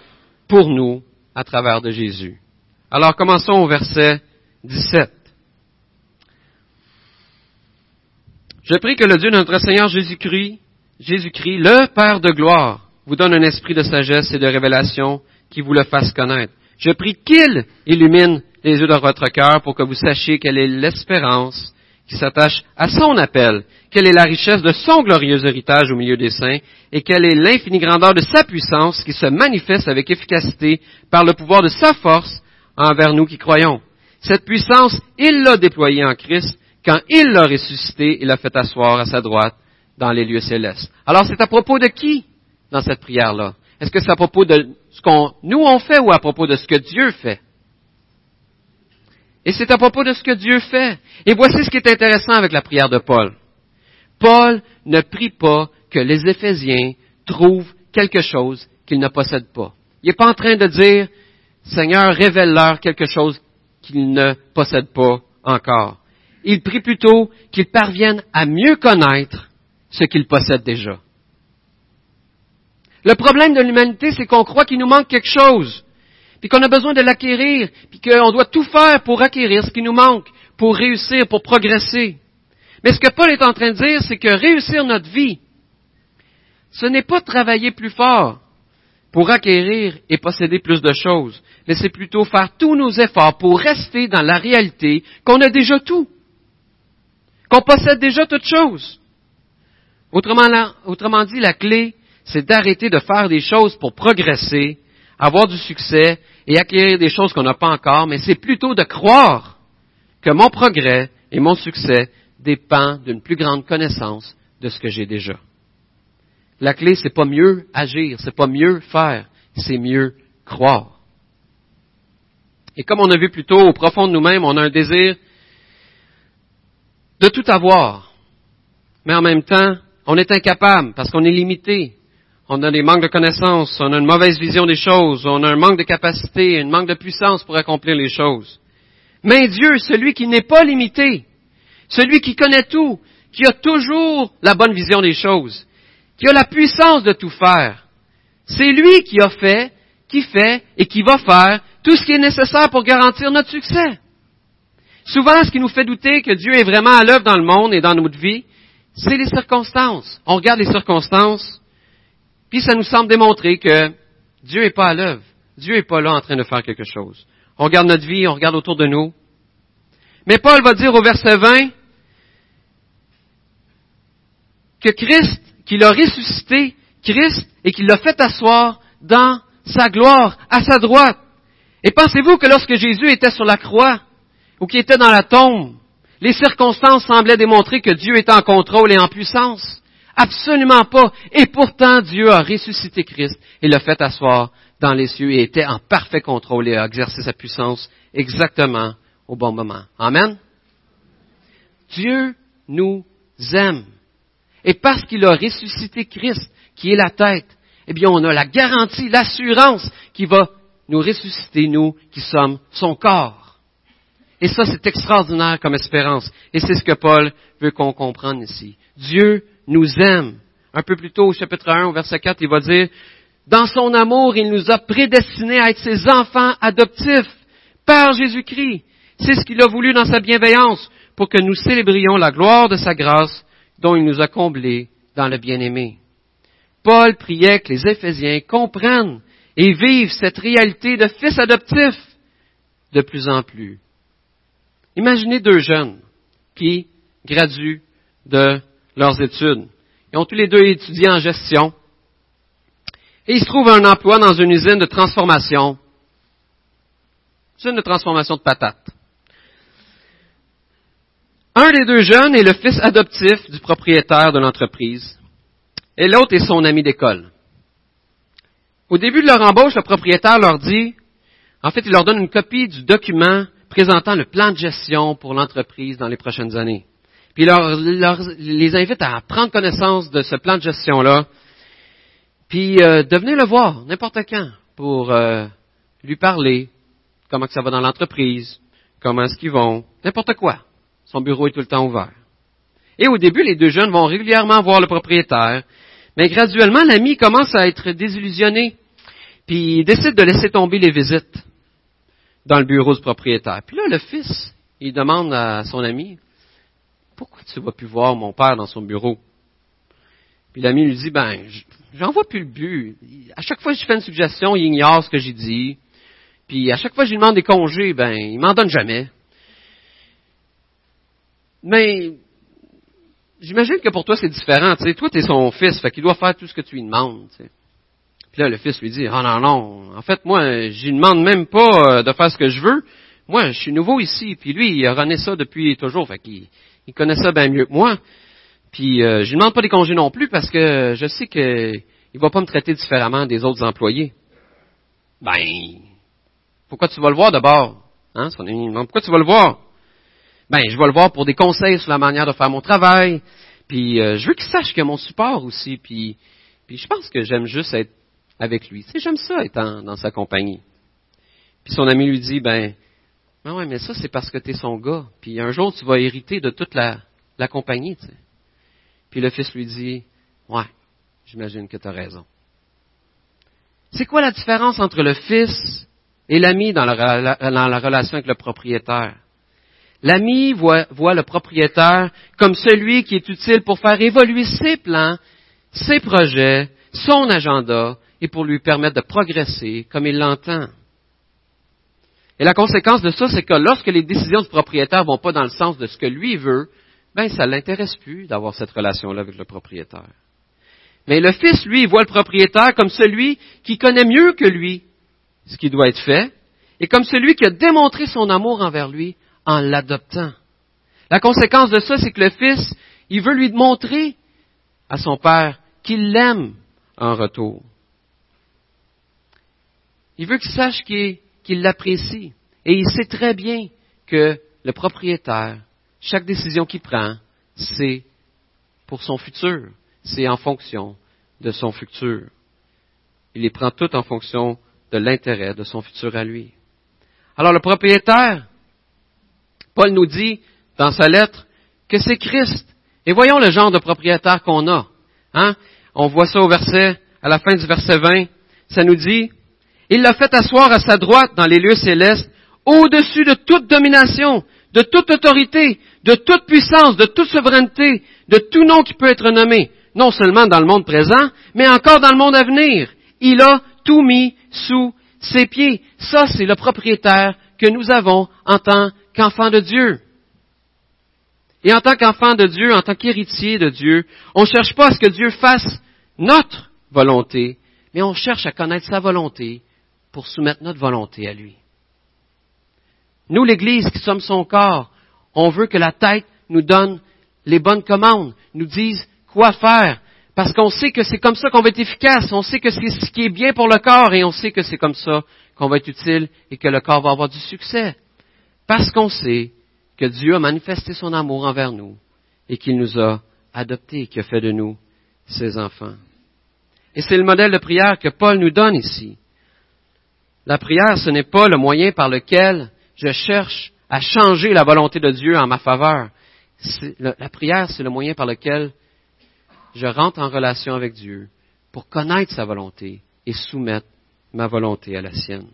pour nous à travers de Jésus? Alors commençons au verset 17. Je prie que le Dieu de notre Seigneur Jésus-Christ, Jésus-Christ, le Père de gloire, vous donne un esprit de sagesse et de révélation qui vous le fasse connaître. Je prie qu'il illumine les yeux de votre cœur pour que vous sachiez quelle est l'espérance qui s'attache à son appel, quelle est la richesse de son glorieux héritage au milieu des saints, et quelle est l'infinie grandeur de sa puissance qui se manifeste avec efficacité par le pouvoir de sa force envers nous qui croyons. Cette puissance, il l'a déployée en Christ quand il l'a ressuscité et l'a fait asseoir à sa droite dans les lieux célestes. Alors c'est à propos de qui dans cette prière-là? Est-ce que c'est à propos de ce qu'on nous on fait ou à propos de ce que Dieu fait? Et c'est à propos de ce que Dieu fait. Et voici ce qui est intéressant avec la prière de Paul. Paul ne prie pas que les Éphésiens trouvent quelque chose qu'ils ne possèdent pas. Il n'est pas en train de dire, Seigneur, révèle-leur quelque chose qu'ils ne possèdent pas encore. Il prie plutôt qu'ils parviennent à mieux connaître ce qu'ils possèdent déjà. Le problème de l'humanité, c'est qu'on croit qu'il nous manque quelque chose puis qu'on a besoin de l'acquérir, puis qu'on doit tout faire pour acquérir ce qui nous manque, pour réussir, pour progresser. Mais ce que Paul est en train de dire, c'est que réussir notre vie, ce n'est pas travailler plus fort pour acquérir et posséder plus de choses, mais c'est plutôt faire tous nos efforts pour rester dans la réalité qu'on a déjà tout, qu'on possède déjà toutes choses. Autrement, autrement dit, la clé, c'est d'arrêter de faire des choses pour progresser, avoir du succès et acquérir des choses qu'on n'a pas encore, mais c'est plutôt de croire que mon progrès et mon succès dépend d'une plus grande connaissance de ce que j'ai déjà. La clé, c'est pas mieux agir, c'est pas mieux faire, c'est mieux croire. Et comme on a vu plus tôt, au profond de nous-mêmes, on a un désir de tout avoir. Mais en même temps, on est incapable parce qu'on est limité. On a des manques de connaissances, on a une mauvaise vision des choses, on a un manque de capacité, un manque de puissance pour accomplir les choses. Mais Dieu, celui qui n'est pas limité, celui qui connaît tout, qui a toujours la bonne vision des choses, qui a la puissance de tout faire, c'est lui qui a fait, qui fait et qui va faire tout ce qui est nécessaire pour garantir notre succès. Souvent, ce qui nous fait douter que Dieu est vraiment à l'œuvre dans le monde et dans notre vie, c'est les circonstances. On regarde les circonstances, puis ça nous semble démontrer que Dieu n'est pas à l'œuvre. Dieu n'est pas là en train de faire quelque chose. On regarde notre vie, on regarde autour de nous. Mais Paul va dire au verset 20 que Christ, qu'il a ressuscité Christ et qu'il l'a fait asseoir dans sa gloire, à sa droite. Et pensez-vous que lorsque Jésus était sur la croix, ou qu'il était dans la tombe, les circonstances semblaient démontrer que Dieu était en contrôle et en puissance? Absolument pas. Et pourtant, Dieu a ressuscité Christ et l'a fait asseoir dans les cieux et était en parfait contrôle et a exercé sa puissance exactement au bon moment. Amen. Dieu nous aime. Et parce qu'il a ressuscité Christ, qui est la tête, eh bien, on a la garantie, l'assurance qu'il va nous ressusciter, nous qui sommes son corps. Et ça, c'est extraordinaire comme espérance. Et c'est ce que Paul veut qu'on comprenne ici. Dieu nous aime. Un peu plus tôt, au chapitre 1, au verset 4, il va dire, dans son amour, il nous a prédestinés à être ses enfants adoptifs par Jésus-Christ. C'est ce qu'il a voulu dans sa bienveillance pour que nous célébrions la gloire de sa grâce dont il nous a comblés dans le bien-aimé. Paul priait que les Éphésiens comprennent et vivent cette réalité de fils adoptif de plus en plus. Imaginez deux jeunes qui graduent de leurs études. Ils ont tous les deux étudié en gestion. Et ils se trouvent un emploi dans une usine de transformation. Usine de transformation de patates. Un des deux jeunes est le fils adoptif du propriétaire de l'entreprise. Et l'autre est son ami d'école. Au début de leur embauche, le propriétaire leur dit, en fait, il leur donne une copie du document présentant le plan de gestion pour l'entreprise dans les prochaines années. Puis il les invite à prendre connaissance de ce plan de gestion-là, puis euh, de venir le voir n'importe quand pour euh, lui parler, comment que ça va dans l'entreprise, comment est-ce qu'ils vont, n'importe quoi. Son bureau est tout le temps ouvert. Et au début, les deux jeunes vont régulièrement voir le propriétaire, mais graduellement, l'ami commence à être désillusionné, puis il décide de laisser tomber les visites dans le bureau du propriétaire. Puis là, le fils, il demande à son ami, pourquoi tu ne vas plus voir mon père dans son bureau? Puis l'ami lui dit, ben, j'en vois plus le but. À chaque fois que je fais une suggestion, il ignore ce que j'ai dit. Puis à chaque fois que je lui demande des congés, ben, il m'en donne jamais. Mais, j'imagine que pour toi, c'est différent. Tu sais, toi, tu es son fils, fait qu'il doit faire tout ce que tu lui demandes. Puis là, le fils lui dit, ah non, non, en fait, moi, je lui demande même pas euh, de faire ce que je veux. Moi, je suis nouveau ici, puis lui, il rené ça depuis toujours, fait qu'il il connaît ça bien mieux que moi. Puis euh, je lui demande pas des congés non plus parce que je sais qu'il ne va pas me traiter différemment des autres employés. Ben, pourquoi tu vas le voir d'abord? Hein, son ami pourquoi tu vas le voir? Ben, je vais le voir pour des conseils sur la manière de faire mon travail. Puis euh, je veux qu'il sache qu'il a mon support aussi. Puis, puis je pense que j'aime juste être avec lui. Tu sais, j'aime ça être dans sa compagnie. Puis son ami lui dit, ben, ben ouais, mais ça c'est parce que tu es son gars. Puis un jour tu vas hériter de toute la, la compagnie. Tu sais. Puis le fils lui dit, ouais, j'imagine que tu as raison. C'est quoi la différence entre le fils et l'ami dans la, dans la relation avec le propriétaire? L'ami voit, le propriétaire comme celui qui est utile pour faire évoluer ses plans, ses projets, son agenda, et pour lui permettre de progresser comme il l'entend. Et la conséquence de ça, c'est que lorsque les décisions du propriétaire vont pas dans le sens de ce que lui veut, ben ça l'intéresse plus d'avoir cette relation-là avec le propriétaire. Mais le fils, lui, voit le propriétaire comme celui qui connaît mieux que lui ce qui doit être fait, et comme celui qui a démontré son amour envers lui en l'adoptant. La conséquence de ça, c'est que le fils, il veut lui montrer à son père qu'il l'aime en retour. Il veut qu'il sache qu'il l'apprécie. Et il sait très bien que le propriétaire, chaque décision qu'il prend, c'est pour son futur. C'est en fonction de son futur. Il les prend toutes en fonction de l'intérêt de son futur à lui. Alors le propriétaire, Paul nous dit dans sa lettre que c'est Christ. Et voyons le genre de propriétaire qu'on a. Hein? On voit ça au verset, à la fin du verset 20. Ça nous dit, il l'a fait asseoir à sa droite dans les lieux célestes, au-dessus de toute domination, de toute autorité, de toute puissance, de toute souveraineté, de tout nom qui peut être nommé, non seulement dans le monde présent, mais encore dans le monde à venir. Il a tout mis sous ses pieds. Ça, c'est le propriétaire que nous avons en tant qu'enfant de Dieu. Et en tant qu'enfant de Dieu, en tant qu'héritier de Dieu, on ne cherche pas à ce que Dieu fasse notre volonté, mais on cherche à connaître sa volonté pour soumettre notre volonté à lui. Nous, l'Église, qui sommes son corps, on veut que la tête nous donne les bonnes commandes, nous dise quoi faire, parce qu'on sait que c'est comme ça qu'on va être efficace, on sait que c'est ce qui est bien pour le corps et on sait que c'est comme ça qu'on va être utile et que le corps va avoir du succès. Parce qu'on sait que Dieu a manifesté son amour envers nous et qu'il nous a adoptés qu'il a fait de nous ses enfants. Et c'est le modèle de prière que Paul nous donne ici. La prière, ce n'est pas le moyen par lequel je cherche à changer la volonté de Dieu en ma faveur. La prière, c'est le moyen par lequel je rentre en relation avec Dieu pour connaître sa volonté et soumettre ma volonté à la sienne.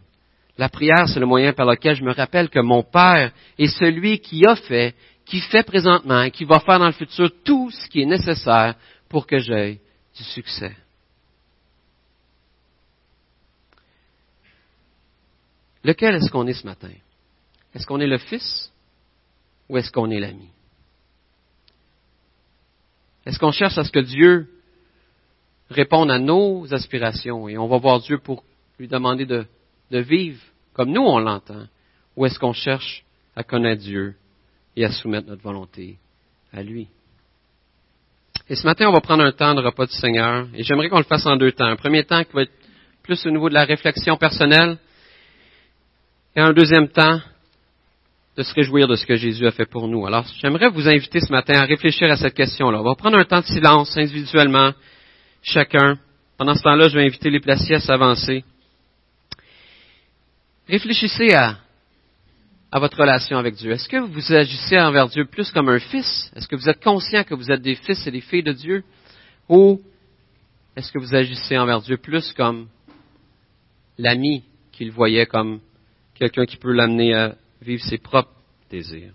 La prière, c'est le moyen par lequel je me rappelle que mon Père est celui qui a fait, qui fait présentement et qui va faire dans le futur tout ce qui est nécessaire pour que j'aie du succès. Lequel est-ce qu'on est ce matin? Est-ce qu'on est le Fils ou est-ce qu'on est l'ami? Est-ce qu'on cherche à ce que Dieu réponde à nos aspirations? Et on va voir Dieu pour lui demander de, de vivre comme nous on l'entend, ou est-ce qu'on cherche à connaître Dieu et à soumettre notre volonté à lui? Et ce matin, on va prendre un temps de repas du Seigneur, et j'aimerais qu'on le fasse en deux temps. Un premier temps qui va être plus au niveau de la réflexion personnelle, et un deuxième temps de se réjouir de ce que Jésus a fait pour nous. Alors, j'aimerais vous inviter ce matin à réfléchir à cette question-là. On va prendre un temps de silence individuellement, chacun. Pendant ce temps-là, je vais inviter les placiers à s'avancer. Réfléchissez à, votre relation avec Dieu. Est-ce que vous agissez envers Dieu plus comme un fils? Est-ce que vous êtes conscient que vous êtes des fils et des filles de Dieu? Ou est-ce que vous agissez envers Dieu plus comme l'ami qu'il voyait comme quelqu'un qui peut l'amener à vivre ses propres désirs?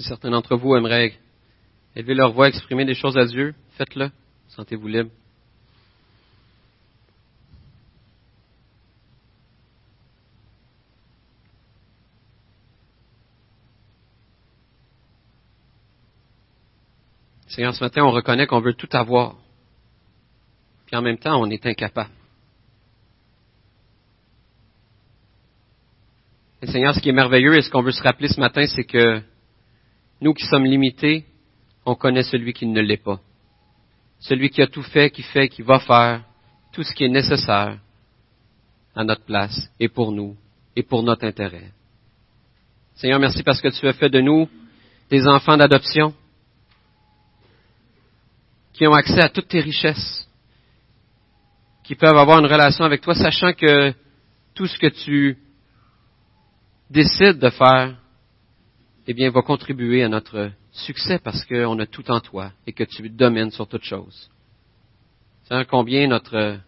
Si certains d'entre vous aimeraient élever leur voix, exprimer des choses à Dieu, faites-le. Sentez-vous libre. Seigneur, ce matin, on reconnaît qu'on veut tout avoir. Puis en même temps, on est incapable. Et Seigneur, ce qui est merveilleux et ce qu'on veut se rappeler ce matin, c'est que nous qui sommes limités, on connaît celui qui ne l'est pas. Celui qui a tout fait, qui fait, qui va faire tout ce qui est nécessaire à notre place et pour nous et pour notre intérêt. Seigneur, merci parce que tu as fait de nous des enfants d'adoption qui ont accès à toutes tes richesses, qui peuvent avoir une relation avec toi, sachant que tout ce que tu décides de faire eh bien, va contribuer à notre succès parce qu'on a tout en toi et que tu domines sur toute chose. Seigneur, combien notre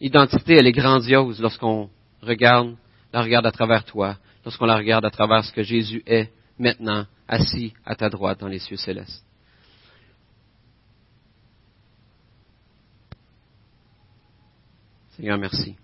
identité, elle est grandiose lorsqu'on regarde, la regarde à travers toi, lorsqu'on la regarde à travers ce que Jésus est maintenant, assis à ta droite dans les cieux célestes. Seigneur, merci.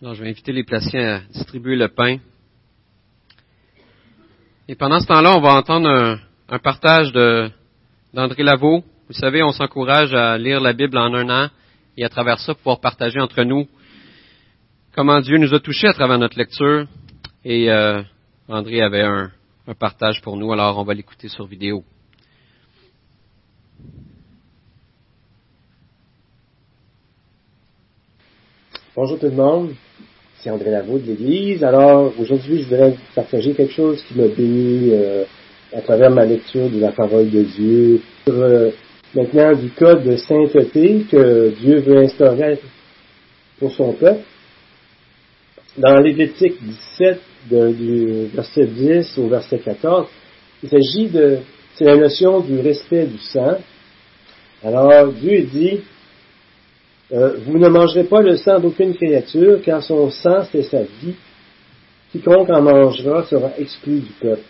Je vais inviter les placiens à distribuer le pain. Et pendant ce temps-là, on va entendre un, partage d'André Lavaux. Vous savez, on s'encourage à lire la Bible en un an et à travers ça pouvoir partager entre nous comment Dieu nous a touchés à travers notre lecture. Et euh, André avait un, un partage pour nous, alors on va l'écouter sur vidéo. Bonjour tout le monde c'est André Lavaux de l'Église. Alors, aujourd'hui, je voudrais partager quelque chose qui m'a béni euh, à travers ma lecture de la parole de Dieu. Euh, maintenant, du code de sainteté que Dieu veut instaurer pour son peuple. Dans Lévitique 17, du verset 10 au verset 14, il s'agit de, c'est la notion du respect du sang. Alors, Dieu dit, euh, vous ne mangerez pas le sang d'aucune créature, car son sang, c'est sa vie. Quiconque en mangera sera exclu du peuple.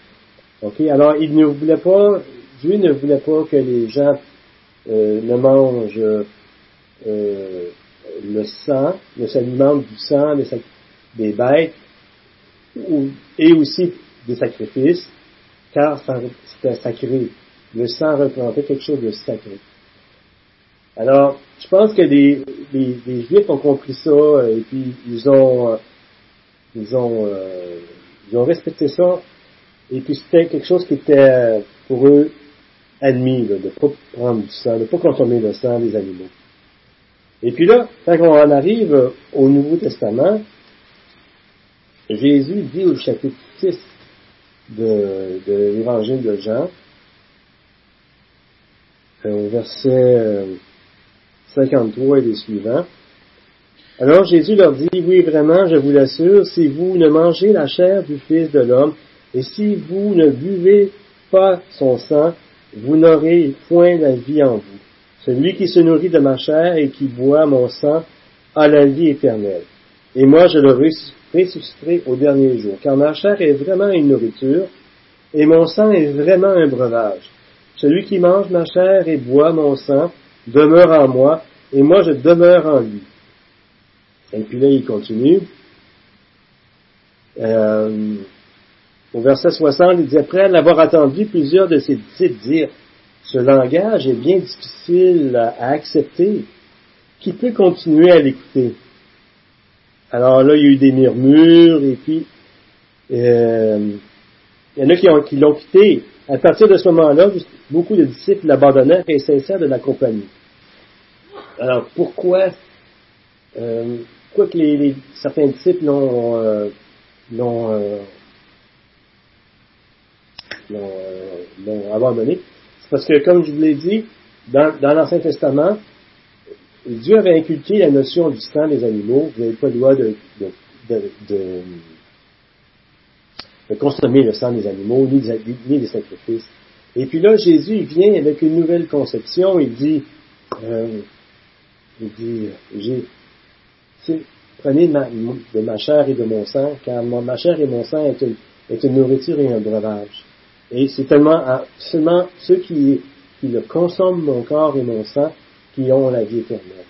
Ok, alors il ne voulait pas, Dieu ne voulait pas que les gens euh, ne mangent euh, le sang, ne s'alimentent du sang des bêtes et aussi des sacrifices, car c'était sacré. Le sang représentait quelque chose de sacré. Alors, je pense que les, Juifs ont compris ça euh, et puis ils ont, euh, ils ont, euh, ils ont respecté ça. Et puis c'était quelque chose qui était pour eux admis, de ne pas prendre du sang, de ne pas consommer le sang des animaux. Et puis là, quand on en arrive au Nouveau Testament, Jésus dit au chapitre 6 de, de l'Évangile de Jean, au verset 53 et les suivants. Alors Jésus leur dit, oui vraiment, je vous l'assure, si vous ne mangez la chair du Fils de l'homme, et si vous ne buvez pas son sang, vous n'aurez point la vie en vous. Celui qui se nourrit de ma chair et qui boit mon sang a la vie éternelle. Et moi je le ressusciterai au dernier jour, car ma chair est vraiment une nourriture, et mon sang est vraiment un breuvage. Celui qui mange ma chair et boit mon sang demeure en moi, et moi je demeure en lui. Et puis là, il continue. Euh, au verset 60, il dit, après l'avoir attendu, plusieurs de ses disciples dire, ce langage est bien difficile à, accepter. Qui peut continuer à l'écouter? Alors là, il y a eu des murmures, et puis euh, il y en a qui, ont, qui l'ont quitté. À partir de ce moment-là, beaucoup de disciples l'abandonnèrent et cessèrent de l'accompagner. Alors pourquoi, euh, pourquoi que les, certains disciples l'ont, euh, l'ont, euh, l'ont, abandonné? C'est parce que, comme je vous l'ai dit, dans, l'Ancien Testament, Dieu avait inculqué la notion du sang des animaux. Vous n'avez pas le droit de, de, de, de, consommer le sang des animaux, ni des, ni des sacrifices. Et puis là, Jésus vient avec une nouvelle conception. Il dit, euh, il dit, j'ai, prenez de ma chair et de mon sang, car ma chair et mon sang est une, est une nourriture et un breuvage. Et c'est tellement, seulement ceux qui, qui le consomment, mon corps et mon sang, qui ont la vie éternelle.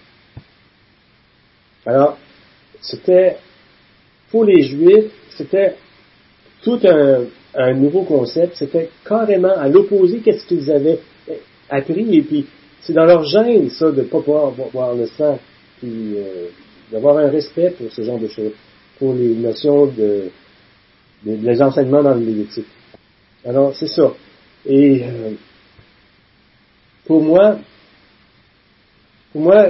Alors, c'était, pour les Juifs, c'était tout un, un nouveau concept, c'était carrément à l'opposé qu'est-ce qu'ils avaient appris, et puis c'est dans leur gêne, ça, de ne pas pouvoir voir le sang, puis euh, d'avoir un respect pour ce genre de choses, pour les notions de, les enseignements dans le Lévitique. Alors, c'est ça. Et euh, pour moi, pour moi,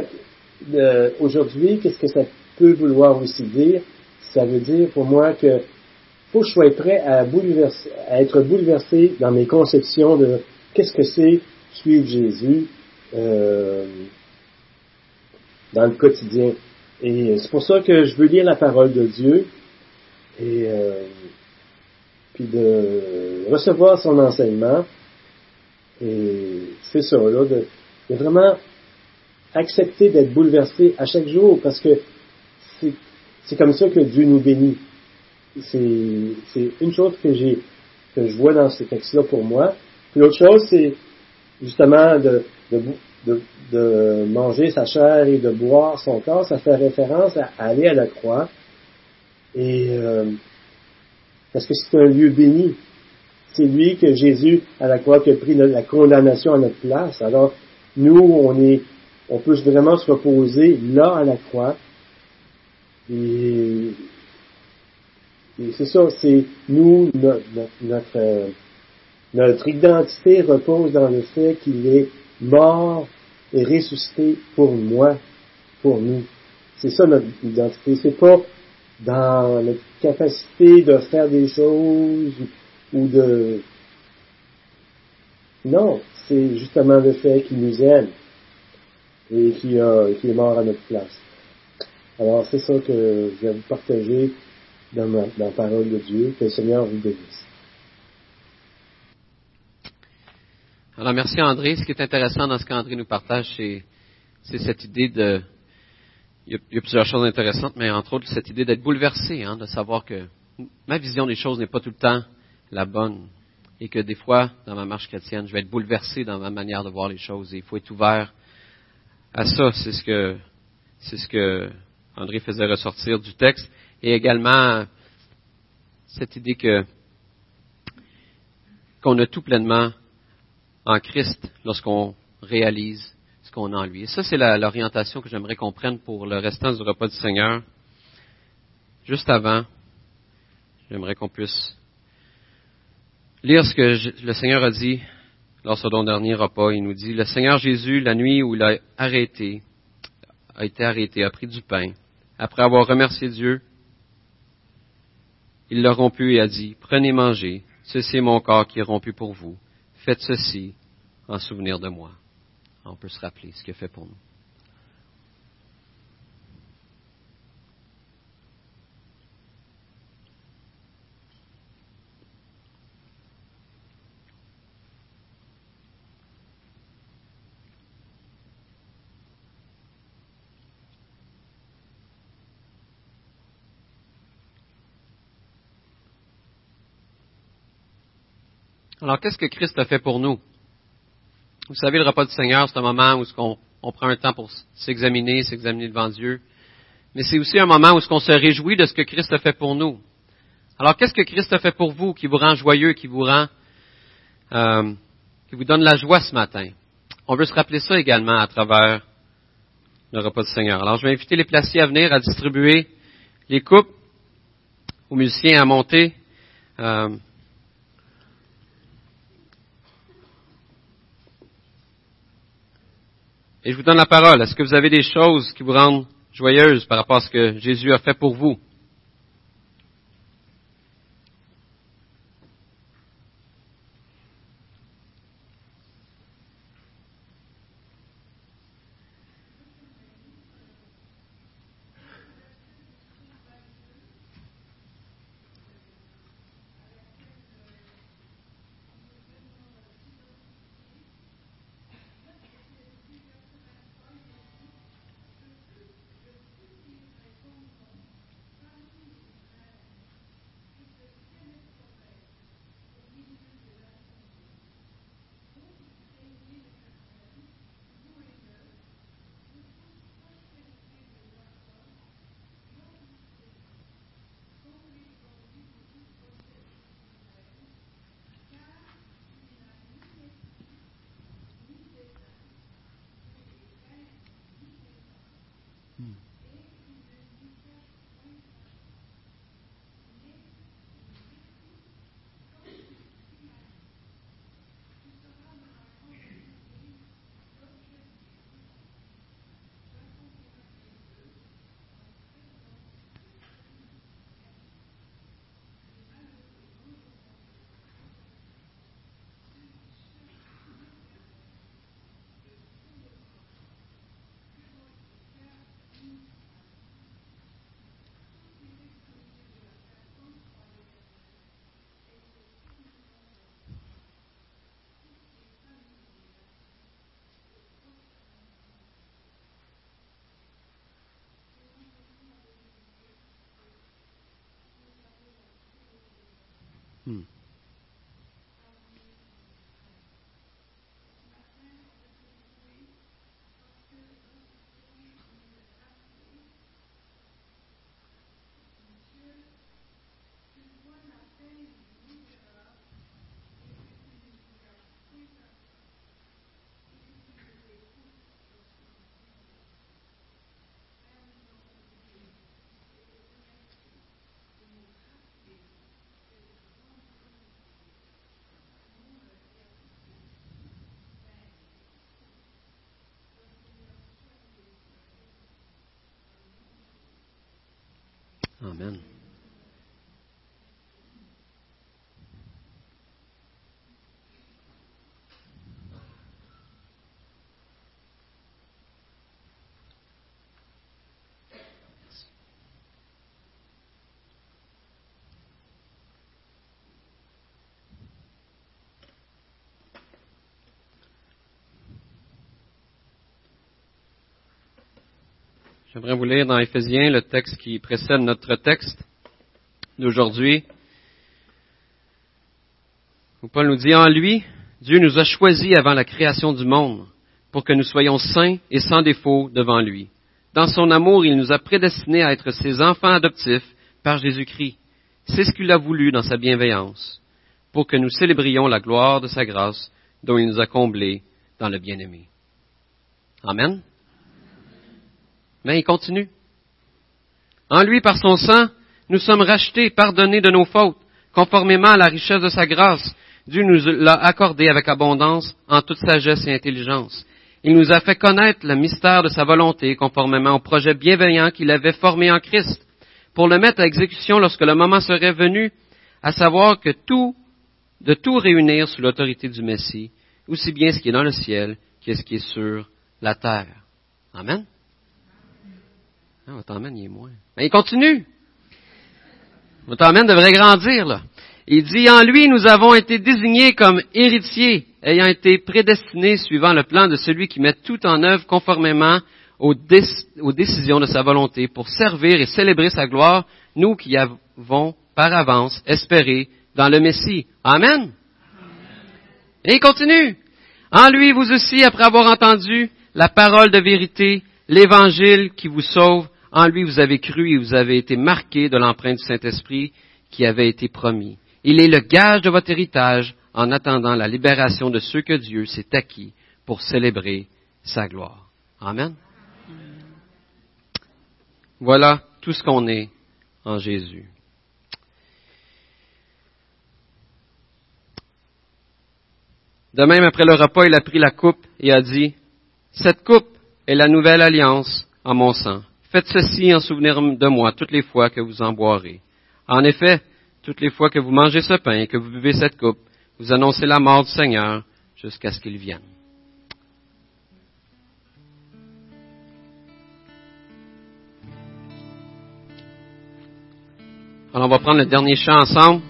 aujourd'hui, qu'est-ce que ça peut vouloir aussi dire? Ça veut dire pour moi que faut que je sois prêt à, bouleverser, à être bouleversé dans mes conceptions de qu'est-ce que c'est suivre Jésus euh, dans le quotidien. Et c'est pour ça que je veux lire la parole de Dieu et euh, puis de recevoir son enseignement. Et c'est ça, là, de, de vraiment accepter d'être bouleversé à chaque jour parce que c'est comme ça que Dieu nous bénit. C'est une chose que j'ai que je vois dans ce texte-là pour moi. Puis l'autre chose, c'est justement de, de, de, de, manger sa chair et de boire son corps. Ça fait référence à aller à la croix. Et euh, parce que c'est un lieu béni. C'est lui que Jésus à la croix qui a pris la condamnation à notre place. Alors nous, on est on peut vraiment se reposer là à la croix. Et, c'est ça, c'est nous, notre, notre, identité repose dans le fait qu'il est mort et ressuscité pour moi, pour nous. C'est ça notre identité. C'est pas dans notre capacité de faire des choses ou de... Non, c'est justement le fait qu'il nous aime et qui, qui est mort à notre place. Alors, c'est ça que je vais vous partager dans, la parole de Dieu. Que le Seigneur vous bénisse. Alors, merci André. Ce qui est intéressant dans ce qu'André nous partage, c'est, cette idée de... Il y, a, plusieurs choses intéressantes, mais entre autres, cette idée d'être bouleversé, hein, de savoir que ma vision des choses n'est pas tout le temps la bonne et que des fois, dans ma marche chrétienne, je vais être bouleversé dans ma manière de voir les choses et il faut être ouvert à ça. C'est ce que, c'est ce que André faisait ressortir du texte. Et également, cette idée que, qu'on a tout pleinement en Christ lorsqu'on réalise ce qu'on a en lui. Et ça, c'est l'orientation que j'aimerais qu'on prenne pour le restant du repas du Seigneur. Juste avant, j'aimerais qu'on puisse lire ce que le Seigneur a dit lors de son dernier repas, il nous dit, le Seigneur Jésus, la nuit où il a arrêté, a été arrêté, a pris du pain. Après avoir remercié Dieu, il l'a rompu et a dit, prenez, mangez, ceci est mon corps qui est rompu pour vous. Faites ceci en souvenir de moi. On peut se rappeler ce qu'il a fait pour nous. Alors, qu'est-ce que Christ a fait pour nous? Vous savez, le repas du Seigneur, c'est un moment où on, prend un temps pour s'examiner, s'examiner devant Dieu. Mais c'est aussi un moment où on se réjouit de ce que Christ a fait pour nous. Alors, qu'est-ce que Christ a fait pour vous qui vous rend joyeux, qui vous rend, euh, qui vous donne la joie ce matin? On veut se rappeler ça également à travers le repas du Seigneur. Alors, je vais inviter les placiers à venir à distribuer les coupes aux musiciens à monter. Euh, Et je vous donne la parole. Est-ce que vous avez des choses qui vous rendent joyeuses par rapport à ce que Jésus a fait pour vous? Hmm. Amen. J'aimerais vous lire dans Éphésiens le texte qui précède notre texte d'aujourd'hui. Paul nous dit, en lui, Dieu nous a choisis avant la création du monde pour que nous soyons saints et sans défaut devant lui. Dans son amour, il nous a prédestinés à être ses enfants adoptifs par Jésus-Christ. C'est ce qu'il a voulu dans sa bienveillance, pour que nous célébrions la gloire de sa grâce dont il nous a comblés dans le bien-aimé. Amen. Mais il continue. En lui, par son sang, nous sommes rachetés, pardonnés de nos fautes, conformément à la richesse de sa grâce. Dieu nous l'a accordé avec abondance en toute sagesse et intelligence. Il nous a fait connaître le mystère de sa volonté, conformément au projet bienveillant qu'il avait formé en Christ, pour le mettre à exécution lorsque le moment serait venu, à savoir que tout, de tout réunir sous l'autorité du Messie, aussi bien ce qui est dans le ciel que ce qui est sur la terre. Amen. Ah, votre amène, il est moins. Mais il continue. Votre amène devrait grandir, là. Il dit, en lui, nous avons été désignés comme héritiers, ayant été prédestinés suivant le plan de celui qui met tout en œuvre conformément aux décisions de sa volonté pour servir et célébrer sa gloire, nous qui avons par avance espéré dans le Messie. Amen. Et il continue. En lui, vous aussi, après avoir entendu la parole de vérité, l'évangile qui vous sauve, en lui vous avez cru et vous avez été marqués de l'empreinte du Saint-Esprit qui avait été promis. Il est le gage de votre héritage en attendant la libération de ceux que Dieu s'est acquis pour célébrer sa gloire. Amen. Voilà tout ce qu'on est en Jésus. De même, après le repas, il a pris la coupe et a dit, Cette coupe est la nouvelle alliance en mon sang. Faites ceci en souvenir de moi toutes les fois que vous en boirez. En effet, toutes les fois que vous mangez ce pain et que vous buvez cette coupe, vous annoncez la mort du Seigneur jusqu'à ce qu'il vienne. Alors on va prendre le dernier chant ensemble.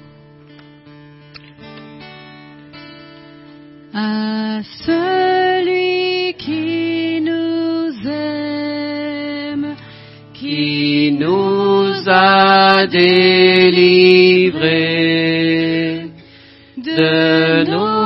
À celui qui qui nous a délivrés de nos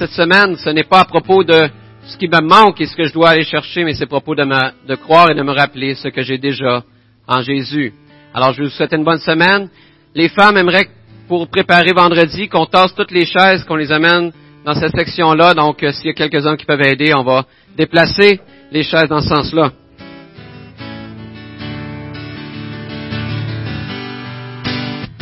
cette semaine, ce n'est pas à propos de ce qui me manque et ce que je dois aller chercher, mais c'est à propos de, me- de croire et de me rappeler ce que j'ai déjà en Jésus. Alors, je vous souhaite une bonne semaine. Les femmes aimeraient, pour préparer vendredi, qu'on tasse toutes les chaises, qu'on les amène dans cette section-là. Donc, euh, s'il y a quelques-uns qui peuvent aider, on va déplacer les chaises dans ce sens-là.